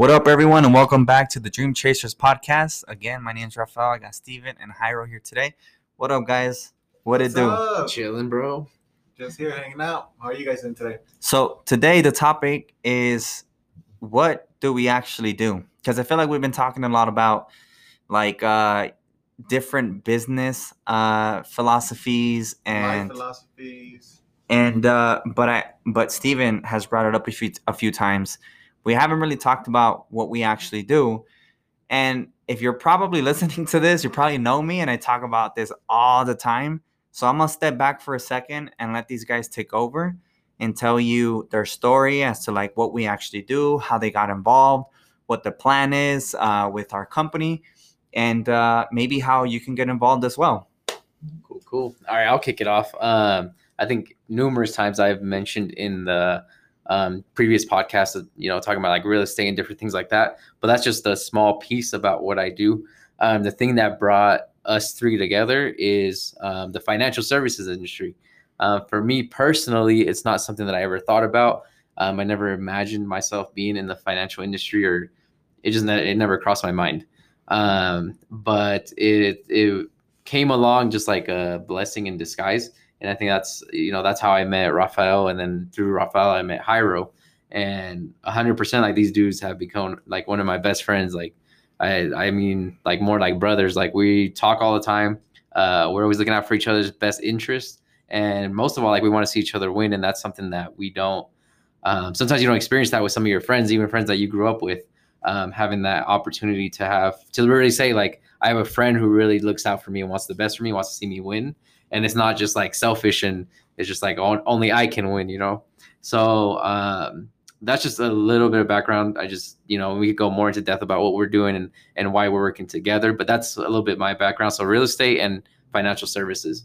What up, everyone, and welcome back to the Dream Chasers podcast. Again, my name is Rafael. I got Steven and Jairo here today. What up, guys? What What's it do? up? Chilling, bro. Just here hanging out. How are you guys doing today? So today the topic is what do we actually do? Because I feel like we've been talking a lot about like uh different business uh philosophies Life and philosophies. and uh but I but Steven has brought it up a few a few times. We haven't really talked about what we actually do. And if you're probably listening to this, you probably know me and I talk about this all the time. So I'm gonna step back for a second and let these guys take over and tell you their story as to like what we actually do, how they got involved, what the plan is uh, with our company, and uh, maybe how you can get involved as well. Cool, cool. All right, I'll kick it off. Um, I think numerous times I've mentioned in the um, previous podcast, of, you know, talking about like real estate and different things like that. But that's just a small piece about what I do. Um, the thing that brought us three together is um, the financial services industry. Uh, for me personally, it's not something that I ever thought about. Um, I never imagined myself being in the financial industry, or it just it never crossed my mind. Um, but it it came along just like a blessing in disguise. And I think that's you know that's how I met Rafael, and then through Rafael I met Jairo, and 100% like these dudes have become like one of my best friends. Like I I mean like more like brothers. Like we talk all the time. Uh, we're always looking out for each other's best interests, and most of all like we want to see each other win, and that's something that we don't. Um, sometimes you don't experience that with some of your friends, even friends that you grew up with. Um, having that opportunity to have to really say like I have a friend who really looks out for me and wants the best for me, wants to see me win, and it's not just like selfish and it's just like only I can win, you know. So um, that's just a little bit of background. I just you know we could go more into depth about what we're doing and and why we're working together, but that's a little bit my background. So real estate and financial services.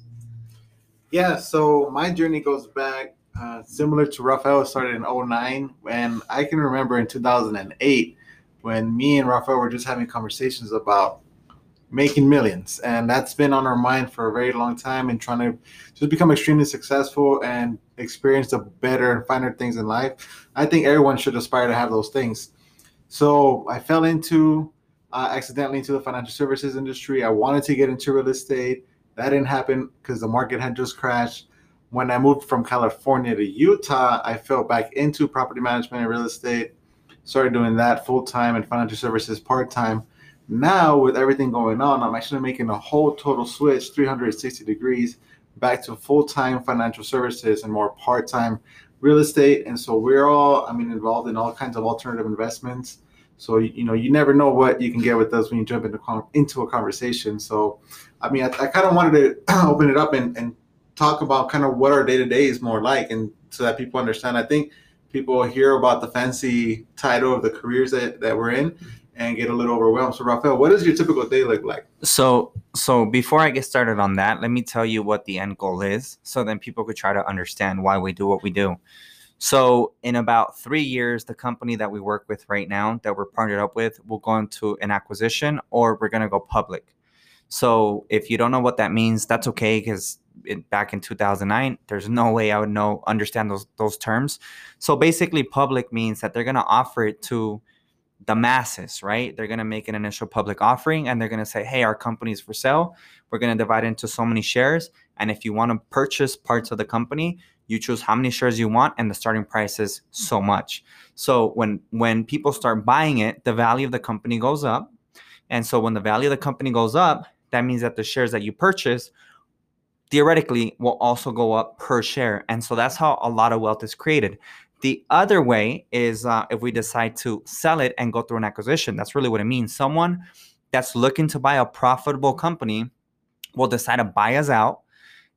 Yeah, so my journey goes back uh, similar to Rafael. Started in 09, and I can remember in 2008 when me and Rafael were just having conversations about making millions. And that's been on our mind for a very long time and trying to just become extremely successful and experience the better and finer things in life. I think everyone should aspire to have those things. So I fell into uh, accidentally into the financial services industry. I wanted to get into real estate. That didn't happen because the market had just crashed. When I moved from California to Utah, I fell back into property management and real estate. Started doing that full time and financial services part time. Now, with everything going on, I'm actually making a whole total switch 360 degrees back to full time financial services and more part time real estate. And so we're all, I mean, involved in all kinds of alternative investments. So you know, you never know what you can get with us when you jump into into a conversation. So, I mean, I, I kind of wanted to open it up and, and talk about kind of what our day to day is more like, and so that people understand. I think people hear about the fancy title of the careers that, that we're in and get a little overwhelmed. So, Rafael, what does your typical day look like? So so before I get started on that, let me tell you what the end goal is, so then people could try to understand why we do what we do. So in about three years, the company that we work with right now, that we're partnered up with, will go into an acquisition or we're gonna go public. So if you don't know what that means, that's okay because back in 2009, there's no way I would know understand those those terms. So basically, public means that they're gonna offer it to the masses, right? They're going to make an initial public offering and they're going to say, hey, our company's for sale. We're going to divide into so many shares. And if you want to purchase parts of the company, you choose how many shares you want and the starting price is so much. So when when people start buying it, the value of the company goes up. And so when the value of the company goes up, that means that the shares that you purchase theoretically will also go up per share. And so that's how a lot of wealth is created. The other way is uh, if we decide to sell it and go through an acquisition. That's really what it means. Someone that's looking to buy a profitable company will decide to buy us out.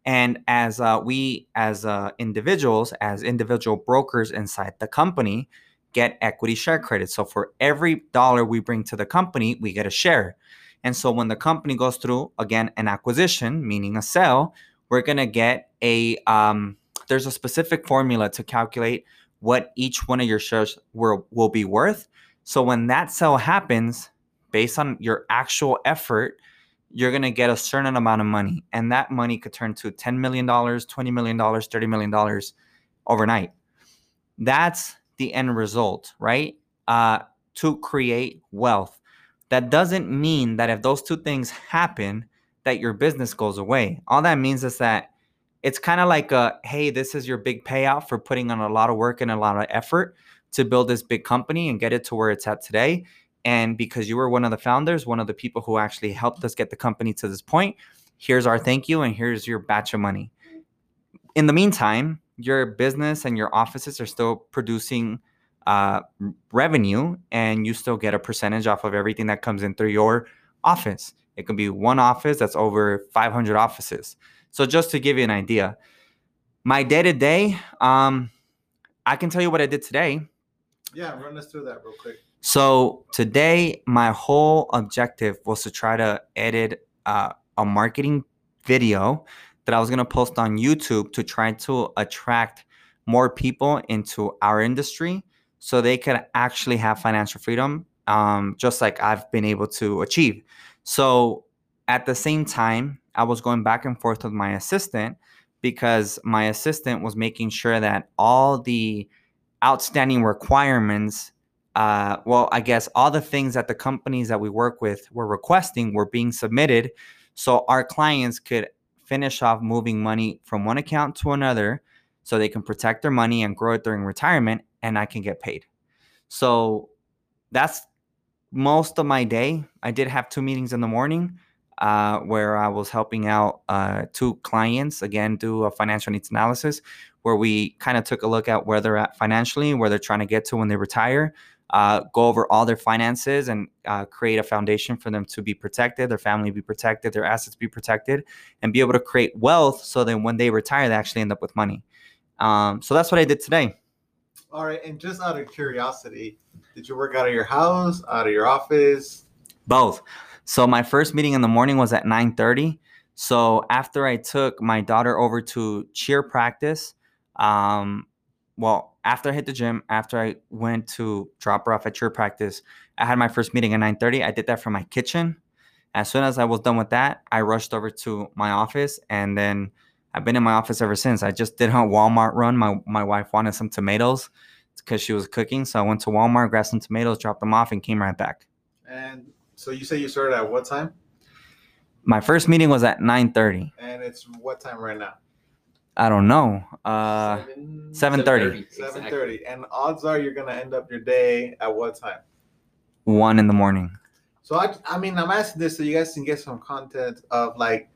And as uh, we, as uh, individuals, as individual brokers inside the company, get equity share credit. So for every dollar we bring to the company, we get a share. And so when the company goes through again an acquisition, meaning a sale, we're gonna get a um, there's a specific formula to calculate what each one of your shares will, will be worth. So when that sale happens, based on your actual effort, you're going to get a certain amount of money. And that money could turn to $10 million, $20 million, $30 million overnight. That's the end result, right? Uh, to create wealth. That doesn't mean that if those two things happen, that your business goes away. All that means is that it's kind of like a hey, this is your big payout for putting on a lot of work and a lot of effort to build this big company and get it to where it's at today. And because you were one of the founders, one of the people who actually helped us get the company to this point, here's our thank you and here's your batch of money. In the meantime, your business and your offices are still producing uh, revenue and you still get a percentage off of everything that comes in through your office. It could be one office that's over 500 offices. So just to give you an idea, my day to day, um, I can tell you what I did today. Yeah, run us through that real quick. So today, my whole objective was to try to edit uh, a marketing video that I was gonna post on YouTube to try to attract more people into our industry, so they could actually have financial freedom, um, just like I've been able to achieve. So at the same time, I was going back and forth with my assistant because my assistant was making sure that all the outstanding requirements uh, well, I guess all the things that the companies that we work with were requesting were being submitted so our clients could finish off moving money from one account to another so they can protect their money and grow it during retirement and I can get paid. So that's most of my day. I did have two meetings in the morning uh, where I was helping out uh, two clients again do a financial needs analysis where we kind of took a look at where they're at financially, where they're trying to get to when they retire, uh, go over all their finances and uh, create a foundation for them to be protected, their family be protected, their assets be protected, and be able to create wealth so that when they retire, they actually end up with money. Um, so that's what I did today. All right, and just out of curiosity, did you work out of your house, out of your office? Both. So my first meeting in the morning was at 9:30. So after I took my daughter over to cheer practice, um, well, after I hit the gym, after I went to drop her off at cheer practice, I had my first meeting at 9:30. I did that from my kitchen. As soon as I was done with that, I rushed over to my office and then I've been in my office ever since. I just did a Walmart run. My my wife wanted some tomatoes because she was cooking, so I went to Walmart, grabbed some tomatoes, dropped them off, and came right back. And so you say you started at what time? My first meeting was at 9:30. And it's what time right now? I don't know. Uh, 7:30. Seven thirty. And odds are you're gonna end up your day at what time? one in the morning. So I, I mean, I'm asking this so you guys can get some content of like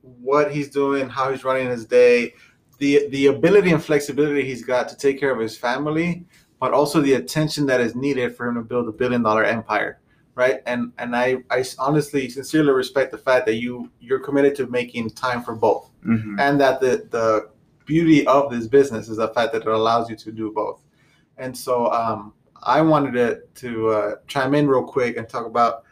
what he's doing, how he's running his day, the the ability and flexibility he's got to take care of his family, but also the attention that is needed for him to build a billion dollar empire, right? And and I I honestly sincerely respect the fact that you you're committed to making time for both, Mhm. and that the the beauty of this business is the fact that it allows you to do both. And so um, I wanted to to uh, chime in real quick and talk about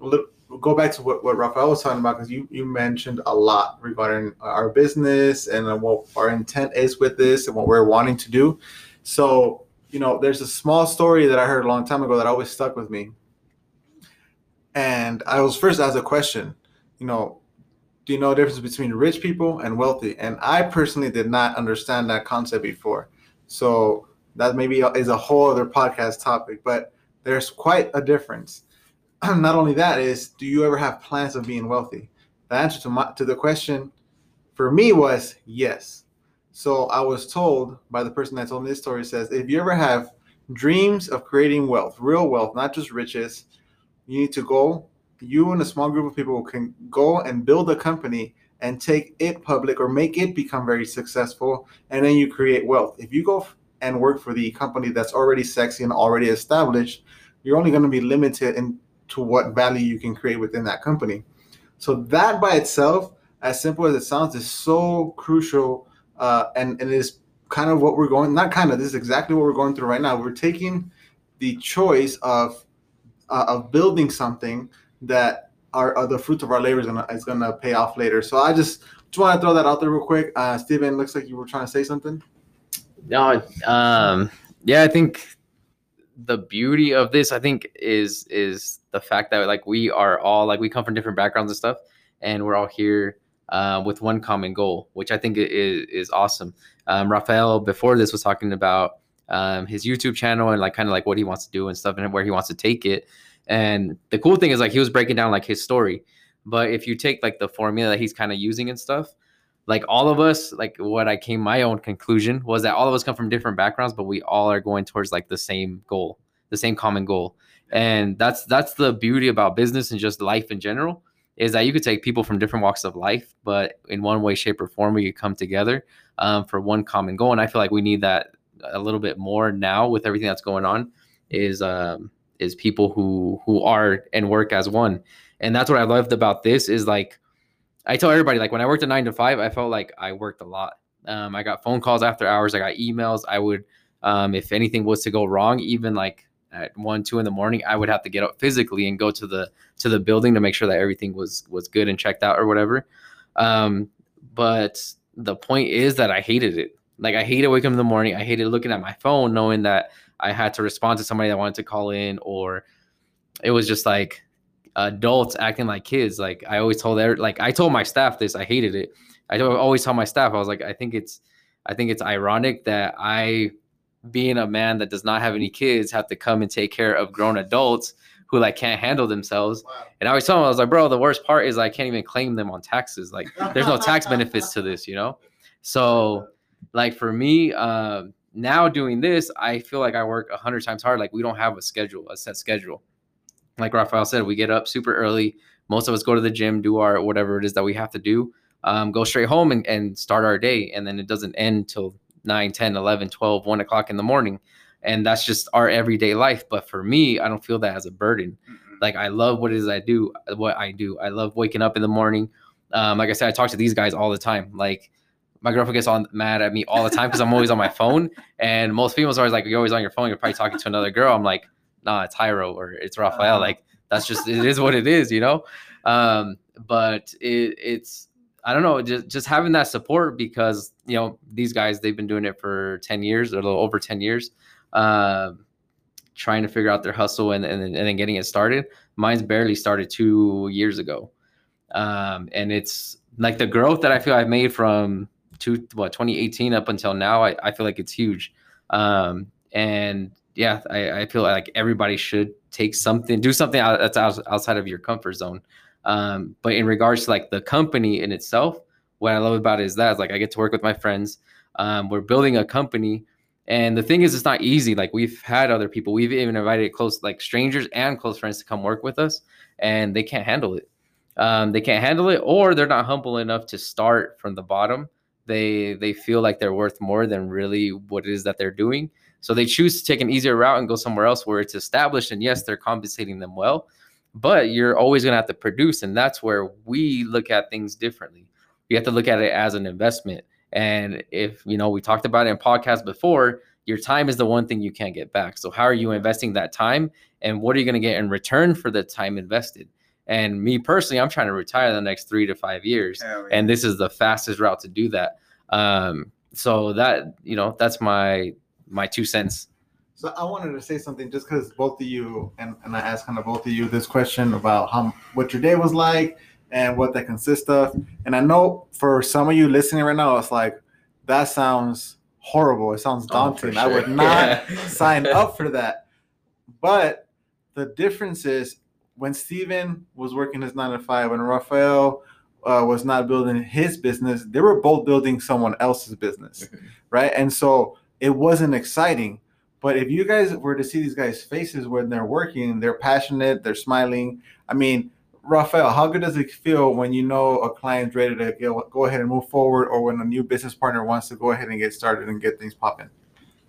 a little, go back to what, what Rafael was talking about because you you mentioned a lot regarding our business and what our intent is with this and what we're wanting to do. So you know, there's a small story that I heard a long time ago that always stuck with me. And I was first asked a question, you know, do you know the difference between rich people and wealthy? And I personally did not understand that concept before. So that maybe is a whole other podcast topic, but there's quite a difference. Not only that is, do you ever have plans of being wealthy? The answer to my to the question for me was yes. So I was told by the person that told me this story says, if you ever have dreams of creating wealth, real wealth, not just riches, you need to go. You and a small group of people can go and build a company and take it public or make it become very successful, and then you create wealth. If you go and work for the company that's already sexy and already established, you're only going to be limited in to what value you can create within that company. So that by itself, as simple as it sounds, is so crucial, uh, and and it is kind of what we're going. Not kind of. This is exactly what we're going through right now. We're taking the choice of uh, of building something that are, are the fruits of our labor is gonna is gonna pay off later. So I just just want to throw that out there real quick. Uh, Steven, looks like you were trying to say something. No, um, yeah, I think the beauty of this, I think, is is the fact that like we are all like we come from different backgrounds and stuff, and we're all here uh, with one common goal, which I think is is awesome. Um, Rafael before this was talking about um, his YouTube channel and like kind of like what he wants to do and stuff and where he wants to take it. And the cool thing is like he was breaking down like his story. But if you take like the formula that he's kind of using and stuff, like all of us, like what I came my own conclusion was that all of us come from different backgrounds, but we all are going towards like the same goal, the same common goal. And that's that's the beauty about business and just life in general is that you could take people from different walks of life, but in one way, shape, or form, we could come together um, for one common goal. And I feel like we need that a little bit more now with everything that's going on. Is um, is people who who are and work as one, and that's what I loved about this. Is like I tell everybody, like when I worked a nine to five, I felt like I worked a lot. Um, I got phone calls after hours. I got emails. I would, um, if anything was to go wrong, even like at one, two in the morning, I would have to get up physically and go to the to the building to make sure that everything was was good and checked out or whatever. Um, but the point is that I hated it. Like I hated waking up in the morning. I hated looking at my phone, knowing that I had to respond to somebody that wanted to call in, or it was just like adults acting like kids. Like I always told their like I told my staff this. I hated it. I always tell my staff I was like I think it's I think it's ironic that I being a man that does not have any kids have to come and take care of grown adults who like can't handle themselves. Wow. And I always tell them I was like, bro, the worst part is I can't even claim them on taxes. Like there's no tax benefits to this, you know? So like for me, uh, now doing this, I feel like I work a hundred times hard. Like we don't have a schedule, a set schedule like raphael said, we get up super early. Most of us go to the gym, do our whatever it is that we have to do, um, go straight home and, and start our day. And then it doesn't end till 9, 10, 11, 12, 1 o'clock in the morning. And that's just our everyday life. But for me, I don't feel that as a burden. Mm-hmm. Like I love what it is I do, what I do. I love waking up in the morning. Um, like I said, I talk to these guys all the time. Like my girlfriend gets all mad at me all the time because I'm always on my phone. And most females are always like, You're always on your phone. You're probably talking to another girl. I'm like, nah, it's Jairo or it's Rafael. Uh-huh. Like that's just it is what it is, you know. Um, but it, it's I don't know, just just having that support because you know these guys they've been doing it for ten years or a little over ten years, uh, trying to figure out their hustle and, and and then getting it started. Mine's barely started two years ago, um, and it's like the growth that I feel I've made from two what 2018 up until now. I, I feel like it's huge, um, and yeah, I, I feel like everybody should take something, do something that's outside of your comfort zone. Um, but in regards to like the company in itself, what I love about it is that is like I get to work with my friends. Um, we're building a company, and the thing is, it's not easy. Like we've had other people, we've even invited close, like strangers and close friends, to come work with us, and they can't handle it. Um, they can't handle it, or they're not humble enough to start from the bottom. They they feel like they're worth more than really what it is that they're doing, so they choose to take an easier route and go somewhere else where it's established. And yes, they're compensating them well, but you're always going to have to produce. And that's where we look at things differently. You have to look at it as an investment. And if, you know, we talked about it in podcasts before, your time is the one thing you can't get back. So how are you investing that time? And what are you going to get in return for the time invested? And me personally, I'm trying to retire in the next three to five years. Yeah. And this is the fastest route to do that. Um, so that, you know, that's my my two cents. So I wanted to say something just because both of you and, and I asked kind of both of you this question about how what your day was like and what that consists of. And I know for some of you listening right now, it's like that sounds horrible. It sounds oh, daunting. Oh, sure. I would not yeah. sign up for that. But the difference is when Steven was working his nine to five, when Rafael uh, was not building his business, they were both building someone else's business, right? And so it wasn't exciting. But if you guys were to see these guys' faces when they're working, they're passionate, they're smiling. I mean, Rafael, how good does it feel when you know a client's ready to go, go ahead and move forward, or when a new business partner wants to go ahead and get started and get things popping?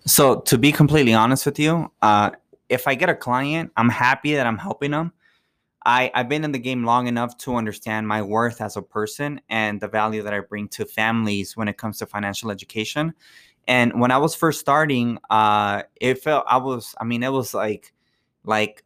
So, to be completely honest with you, uh, if I get a client, I'm happy that I'm helping them. I, I've been in the game long enough to understand my worth as a person and the value that I bring to families when it comes to financial education. And when I was first starting, uh, it felt I was. I mean, it was like, like,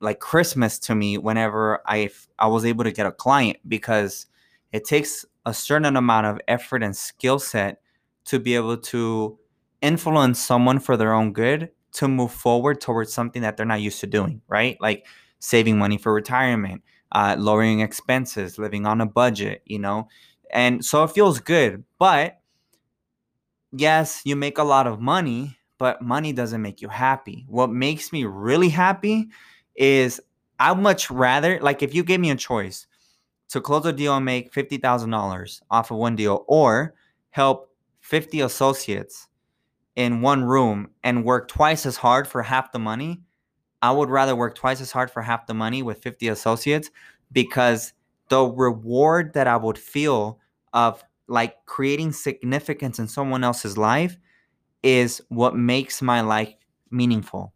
like Christmas to me whenever I I was able to get a client because it takes a certain amount of effort and skill set to be able to influence someone for their own good to move forward towards something that they're not used to doing, right? Like saving money for retirement, uh, lowering expenses, living on a budget, you know. And so it feels good, but yes, you make a lot of money, but money doesn't make you happy. What makes me really happy is I would much rather like if you gave me a choice to close a deal and make $50,000 off of one deal or help 50 associates in one room and work twice as hard for half the money, I would rather work twice as hard for half the money with 50 associates because the reward that I would feel of like creating significance in someone else's life is what makes my life meaningful.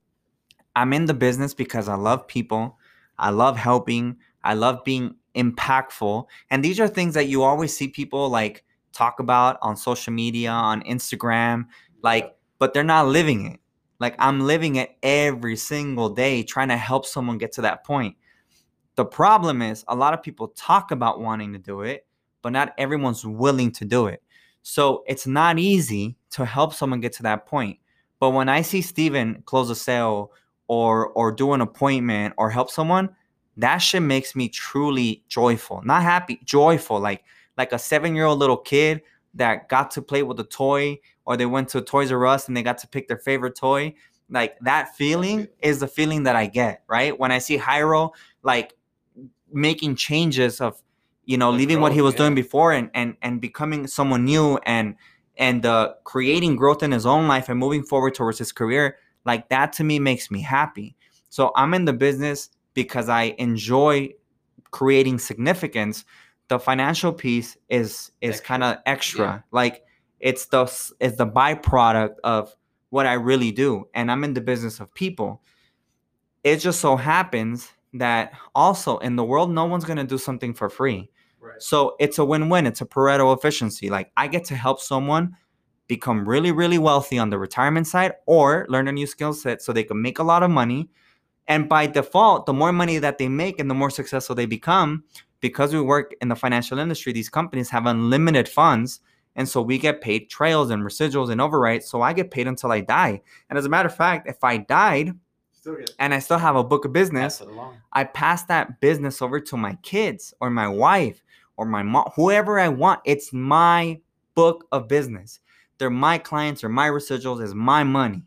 I'm in the business because I love people, I love helping, I love being impactful. And these are things that you always see people like talk about on social media, on Instagram, like, but they're not living it. Like, I'm living it every single day, trying to help someone get to that point. The problem is, a lot of people talk about wanting to do it, but not everyone's willing to do it. So it's not easy to help someone get to that point. But when I see Steven close a sale or or do an appointment or help someone, that shit makes me truly joyful. Not happy, joyful. Like like a seven-year-old little kid that got to play with a toy, or they went to Toys R Us and they got to pick their favorite toy. Like that feeling is the feeling that I get, right? When I see Jairo like making changes of you know, leaving growth, what he was yeah. doing before and and and becoming someone new and and uh, creating growth in his own life and moving forward towards his career, like that to me makes me happy. So I'm in the business because I enjoy creating significance. The financial piece is is kind of extra. Yeah. Like it's the it's the byproduct of what I really do, and I'm in the business of people. It just so happens that also in the world, no one's gonna do something for free. So it's a win-win. It's a Pareto efficiency. Like I get to help someone become really, really wealthy on the retirement side or learn a new skill set so they can make a lot of money. And by default, the more money that they make and the more successful they become, because we work in the financial industry, these companies have unlimited funds. And so we get paid trails and residuals and overrides. So I get paid until I die. And as a matter of fact, if I died and I still have a book of business, I pass that business over to my kids or my wife or my mom, whoever I want. It's my book of business. They're my clients or my residuals is my money.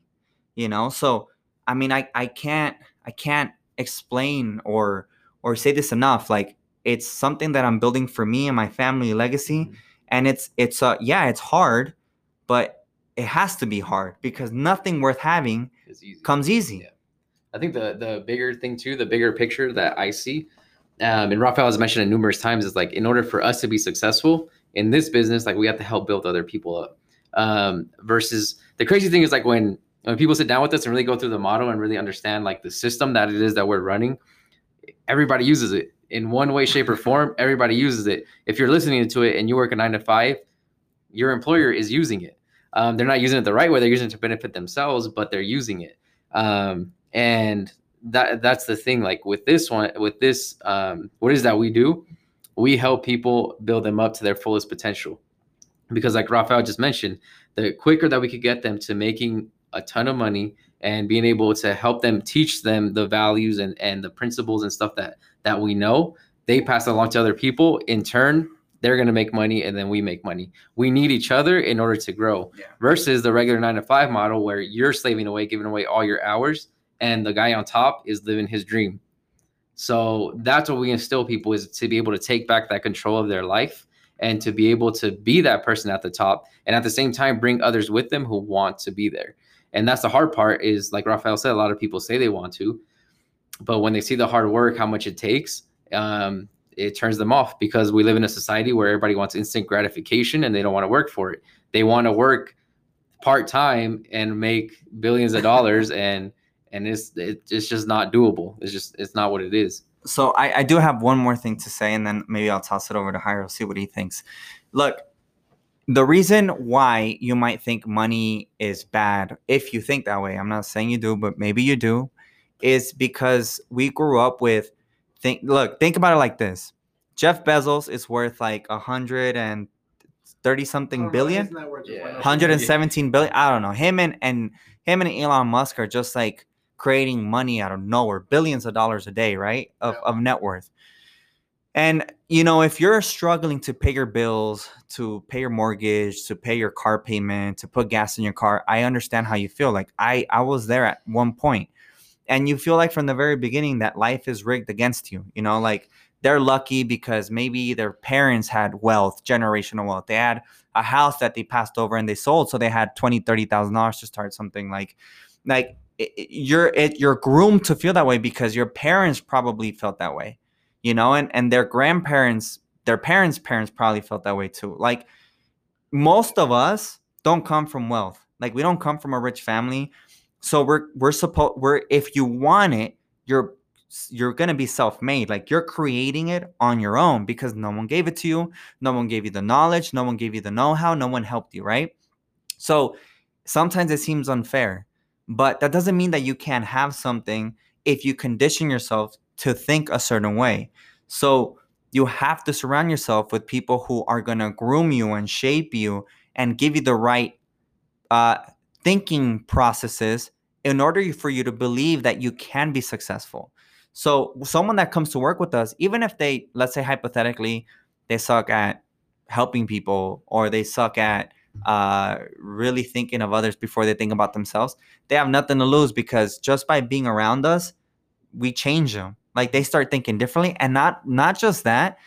You know, so I mean, I I can't I can't explain or or say this enough. Like it's something that I'm building for me and my family legacy, mm-hmm. and it's it's uh yeah, it's hard, but it has to be hard because nothing worth having easy. comes easy. Yeah. I think the the bigger thing too, the bigger picture that I see um, and Rafael has mentioned it numerous times, is like in order for us to be successful in this business, like we have to help build other people up. Um, versus the crazy thing is like when when people sit down with us and really go through the model and really understand like the system that it is that we're running, everybody uses it in one way, shape, or form. Everybody uses it. If you're listening to it and you work a nine to five, your employer is using it. Um, they're not using it the right way. They're using it to benefit themselves, but they're using it. Um, and that that's the thing like with this one with this um what is that we do we help people build them up to their fullest potential because like rafael just mentioned the quicker that we could get them to making a ton of money and being able to help them teach them the values and and the principles and stuff that that we know they pass it along to other people in turn they're going to make money and then we make money we need each other in order to grow yeah. versus the regular nine to five model where you're slaving away giving away all your hours and the guy on top is living his dream. So that's what we instill people is to be able to take back that control of their life and to be able to be that person at the top and at the same time bring others with them who want to be there. And that's the hard part is like Rafael said, a lot of people say they want to, but when they see the hard work, how much it takes, um, it turns them off because we live in a society where everybody wants instant gratification and they don't want to work for it. They want to work part time and make billions of dollars and and it's it's just not doable. It's just it's not what it is. So I, I do have one more thing to say, and then maybe I'll toss it over to Jairo, see what he thinks. Look, the reason why you might think money is bad, if you think that way, I'm not saying you do, but maybe you do, is because we grew up with think look, think about it like this. Jeff Bezos is worth like a hundred and thirty something billion, yeah. 117 billion. I don't know. Him and and him and Elon Musk are just like creating money out of nowhere, billions of dollars a day, right? Of, yeah. of net worth. And you know, if you're struggling to pay your bills, to pay your mortgage, to pay your car payment, to put gas in your car, I understand how you feel. Like I I was there at one point. And you feel like from the very beginning that life is rigged against you. You know, like they're lucky because maybe their parents had wealth, generational wealth. They had a house that they passed over and they sold, so they had twenty, thirty thousand dollars to start something like, like it, you're it, you're groomed to feel that way because your parents probably felt that way, you know, and and their grandparents, their parents' parents probably felt that way too. Like most of us don't come from wealth, like we don't come from a rich family, so we're we're supposed we're if you want it, you're you're going to be self-made like you're creating it on your own because no one gave it to you no one gave you the knowledge no one gave you the know-how no one helped you right? So sometimes it seems unfair but that doesn't mean that you can't have something if you condition yourself to think a certain way. So you have to surround yourself with people who are going to groom you and shape you and give you the right uh, thinking processes in order for you to believe that you can be successful so someone that comes to work with us, even if they, let's say hypothetically, they suck at helping people or they suck at uh, really thinking of others before they think about themselves, they have nothing to lose because just by being around us, we change them. Like they start thinking differently, and not not just that,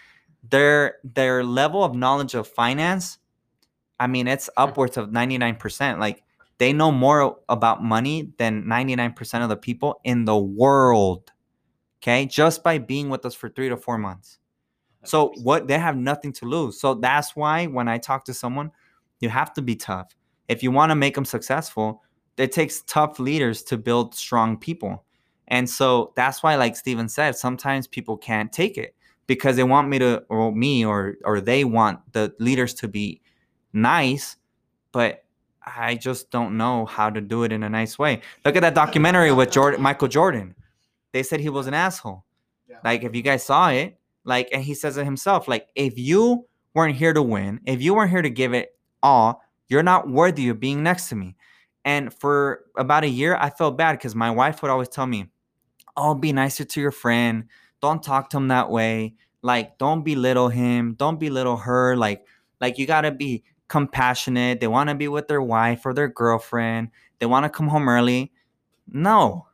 their their level of knowledge of finance, I mean, it's upwards of ninety nine percent. Like they know more about money than ninety nine percent of the people in the world okay? Just by being with us for three to four months. So what they have nothing to lose. So that's why when i talk to someone you have to be tough. If you want to make them successful it takes tough leaders to build strong people. And so that's why like steven said sometimes people can't take it because they want me to or me or or they want the leaders to be nice but i just don't know how to do it in a nice way look at that documentary with jordan michael jordan they said he was an asshole. Yeah. Like if you guys saw it, like and he says it himself, like if you weren't here to win, if you weren't here to give it all, you're not worthy of being next to me. And for about a year, I felt bad because my wife would always tell me, "Oh, be nicer to your friend. Don't talk to him that way. Like, don't belittle him. Don't belittle her. Like, like you gotta be compassionate. They want to be with their wife or their girlfriend. They want to come home early. No,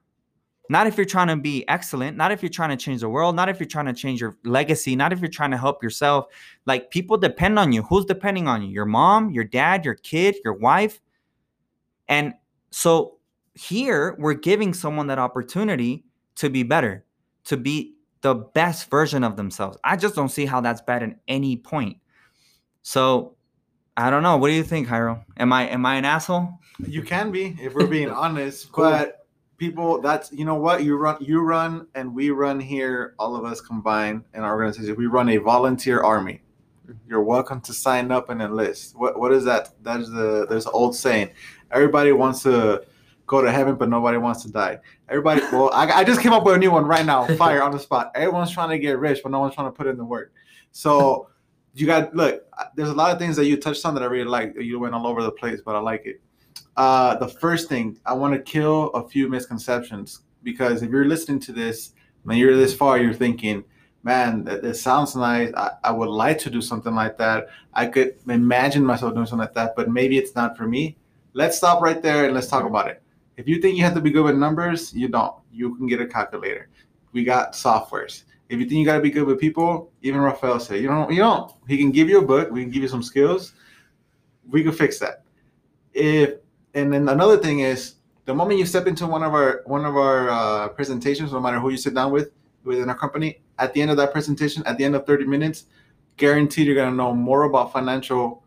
not if you're trying to be excellent, not if you're trying to change the world, not if you're trying to change your legacy, not if you're trying to help yourself. Like people depend on you. Who's depending on you? Your mom, your dad, your kid, your wife. And so here we're giving someone that opportunity to be better, to be the best version of themselves. I just don't see how that's bad at any point. So I don't know. What do you think, Jairo? Am I am I an asshole? You can be if we're being honest, cool. but people that's you know what? You run you run and we run here all of us combined in our organization. We run a volunteer army. You're welcome to sign up and enlist what what is that? That is the there's an old saying everybody wants to go to heaven but nobody wants to die. Everybody well I, I just came up with a new one right now. Fire on the spot. Everyone's trying to get rich but no one's trying to put in the work. So you got look there's a lot of things that you touched on that i really like you went all over the place but i like it uh, the first thing I want to kill a few misconceptions because if you're listening to this, when you're this far, you're thinking, man, that, that sounds nice. I, I would like to do something like that. I could imagine myself doing something like that, but maybe it's not for me. Let's stop right there and let's talk about it. If you think you have to be good with numbers, you don't. You can get a calculator. We got softwares. If you think you got to be good with people, even Rafael said, you don't. You don't. He can give you a book. We can give you some skills. We can fix that. If and then another thing is the moment you step into one of our one of our uh, presentations, no matter who you sit down with within our company, at the end of that presentation, at the end of 30 minutes, guaranteed you're gonna know more about financial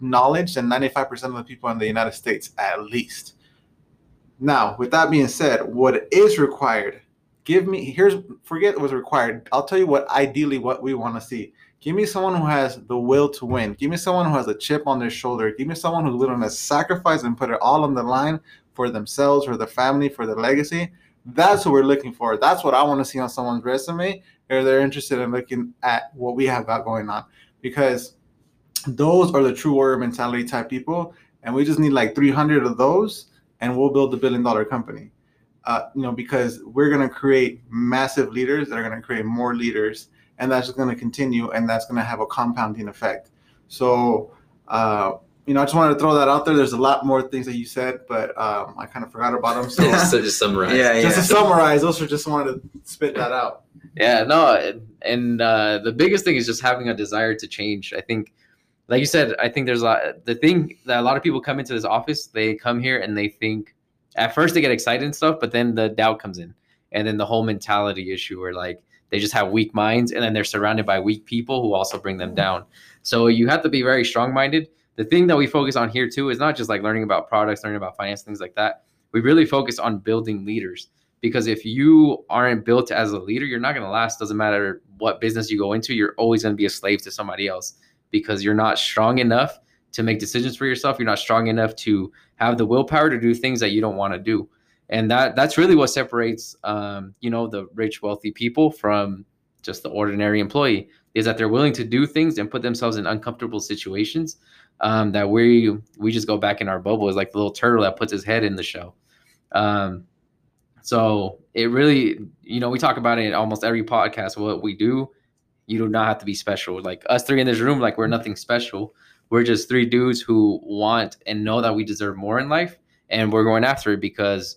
knowledge than 95% of the people in the United States, at least. Now, with that being said, what is required? Give me here's forget what's required. I'll tell you what ideally what we want to see. Give me someone who has the will to win. Give me someone who has a chip on their shoulder. Give me someone who's willing to sacrifice and put it all on the line for themselves, for the family, for the legacy. That's what we're looking for. That's what I want to see on someone's resume, or they're interested in looking at what we have got going on. Because those are the true warrior mentality type people, and we just need like 300 of those, and we'll build the billion dollar company. Uh, you know, because we're gonna create massive leaders that are gonna create more leaders and that's just going to continue, and that's going to have a compounding effect. So, uh, you know, I just wanted to throw that out there. There's a lot more things that you said, but um, I kind of forgot about them. So, so just summarize. Yeah, yeah. just to summarize, also just wanted to spit that out. Yeah, no, and- and uh, the biggest thing is just having a desire to change. I think, like you said, I think there's a lot. The thing that a lot of people come into this office, they come here and they think at first they get excited and stuff, but then the doubt comes in, and then the whole mentality issue where like they just have weak minds, and then they're surrounded by weak people who also bring them down. So you have to be very strong minded. The thing that we focus on here too is not just like learning about products, learning about finance, things like that. We really focus on building leaders because if you aren't built as a leader, you're not going to last. Doesn't matter what business you go into, you're always going to be a slave to somebody else because you're not strong enough to make decisions for yourself. You're not strong enough to have the willpower to do things that you don't want to do. And that that's really what separates, um, you know, the rich, wealthy people from just the ordinary employee is that they're willing to do things and put themselves in uncomfortable situations um, that we we just go back in our bubble. Is like the little turtle that puts his head in the shell. Um, so it really, you know, we talk about it in almost every podcast. What we do, you do not have to be special. Like us three in this room, like we're nothing special. We're just three dudes who want and know that we deserve more in life, and we're going after it because,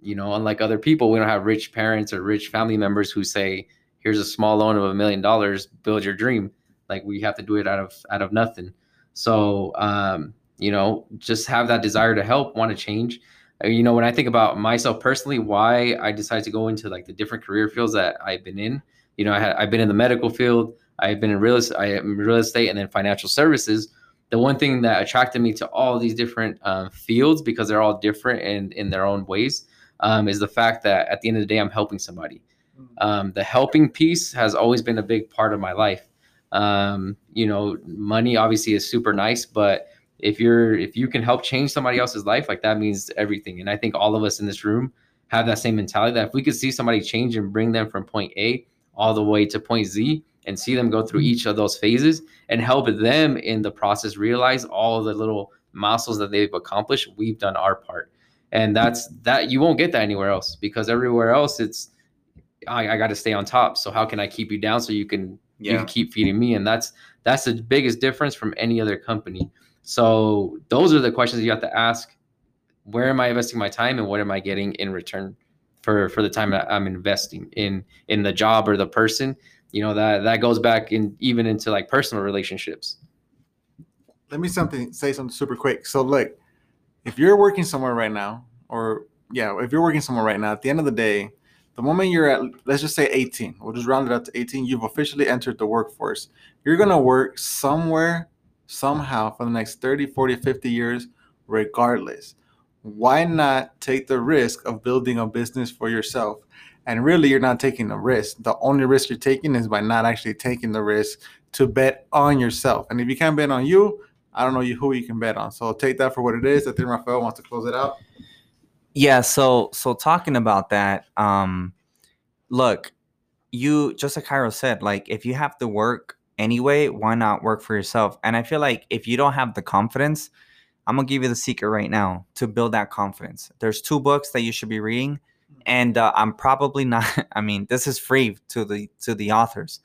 you know, unlike other people, we don't have rich parents or rich family members who say, "Here's a small loan of a million dollars, build your dream." Like we have to do it out of out of nothing. So, um, you know, just have that desire to help, want to change Uh, you know when i think about myself personally why i decided to go into like the different career fields that i've been in you know I had, i've been in the medical field i've been in real estate i am real estate and then financial services the one thing that attracted me to all these different um, fields because they're all different in in their own ways um, is the fact that at the end of the day i'm helping somebody. Um, the helping piece has always been a big part of my life. Um, you know money obviously is super nice but if you're if you can help change somebody else's life like that means everything. And i think all of us in this room have that same mentality that if we could see somebody change and bring them from point a all the way to point z and see them go through each of those phases and help them in the process realize all the little milestones that they've accomplished we've done our part. And that's that you won't get that anywhere else because everywhere else it's i, I got to stay on top. So how can i keep you down so you can you can keep feeding me? And that's that's the biggest difference from any other company. So those are the questions you have to ask. Where am I investing my time and what am I getting in return for for the time that I'm investing in in the job or the person? You know, that that goes back in even into like personal relationships. let me something say something super quick. So look, if you're working somewhere right now, or yeah, if you're working somewhere right now, at the end of the day, the moment you're at let's just say 18, we'll just round it up to 18, you've officially entered the workforce. You're gonna work somewhere, somehow for the next 30, 40, 50 years, regardless. Why not take the risk of building a business for yourself? And really, you're not taking a risk. The only risk you're taking is by not actually taking the risk to bet on yourself. And if you can't bet on you, I don't know who you can bet on. So take that for what it is. I think Rafael wants to close it out. Yeah, so so talking about that, um, look, you just like Jairo said, like if you have to work anyway, why not work for yourself? And I feel like if you don't have the confidence, I'm gonna give you the secret right now to build that confidence. There's two books that you should be reading, and uh, I'm probably not. I mean, this is free to the to the authors.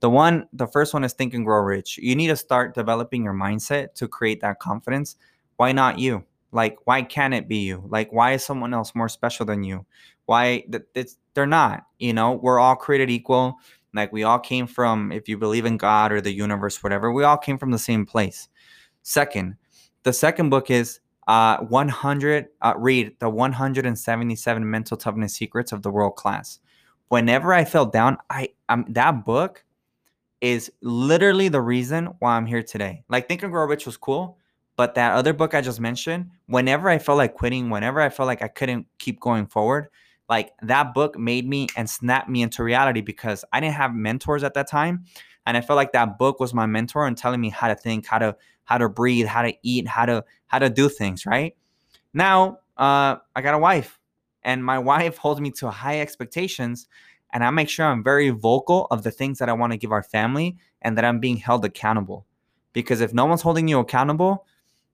The one, the first one is Think and Grow Rich. You need to start developing your mindset to create that confidence. Why not you? Like, why can't it be you? Like, why is someone else more special than you? Why th- they're not? You know, we're all created equal. Like, we all came from, if you believe in God or the universe, whatever, we all came from the same place. Second, the second book is uh 100 uh, read the 177 mental toughness secrets of the world class. Whenever i fell down i um that book is literally the reason why i'm here today. Like think and grow rich was cool but that other book i just mentioned whenever i felt like quitting whenever i felt like i couldn't keep going forward like that book made me and snapped me into reality because i didn't have mentors at that time and i felt like that book was my mentor and telling me how to think how to how to breathe how to eat how to how to do things right? Now uh i got a wife and my wife holds me to high expectations and i make sure i'm very vocal of the things that i want to give our family and that i'm being held accountable. Because if no one's holding you accountable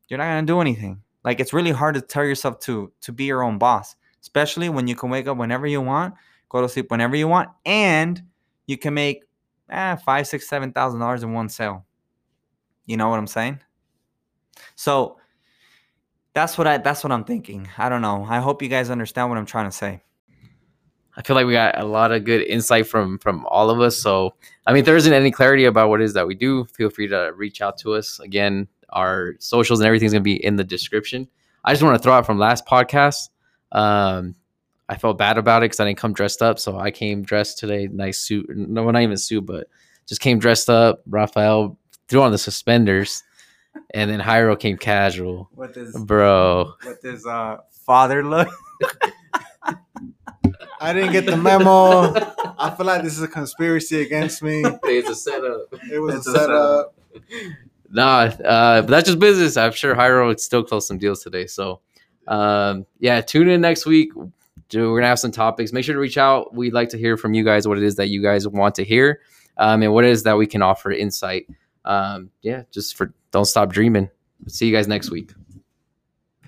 you're not going to do anything. Like it's really hard to tell yourself to to be your own boss especially when you can wake up whenever you want go to sleep whenever you want and you can make eh, five, six, seven thousand dollars in one sale. You know what I'm saying? So that's what I that's what I'm thinking. I don't know. I hope you guys understand what I'm trying to say. I feel like we got a lot of good insight from from all of us. So, I mean, if there isn't any clarity about what is that we do, feel free to reach out to us. Again, our socials and everything's gonna be in the description. I just want to throw out from last podcast. Um, I felt bad about it because I didn't come dressed up, so I came dressed today, nice suit. No, not even suit, but just came dressed up. Rafael threw on the suspenders, and then Jairo came casual, What does bro. what does uh father look? I didn't get the memo. I feel like this is a conspiracy against me. it's a setup. It was It's a a setup. Nah, uh, but that's just business. I'm sure Jairo would still close some deals today. So, um, yeah, tune in next week. We're gonna have some topics. Make sure to reach out. We'd like to hear from you guys what it is that you guys want to hear, um, and what it is that we can offer insight. Um, yeah, just for don't stop dreaming. See you guys next week.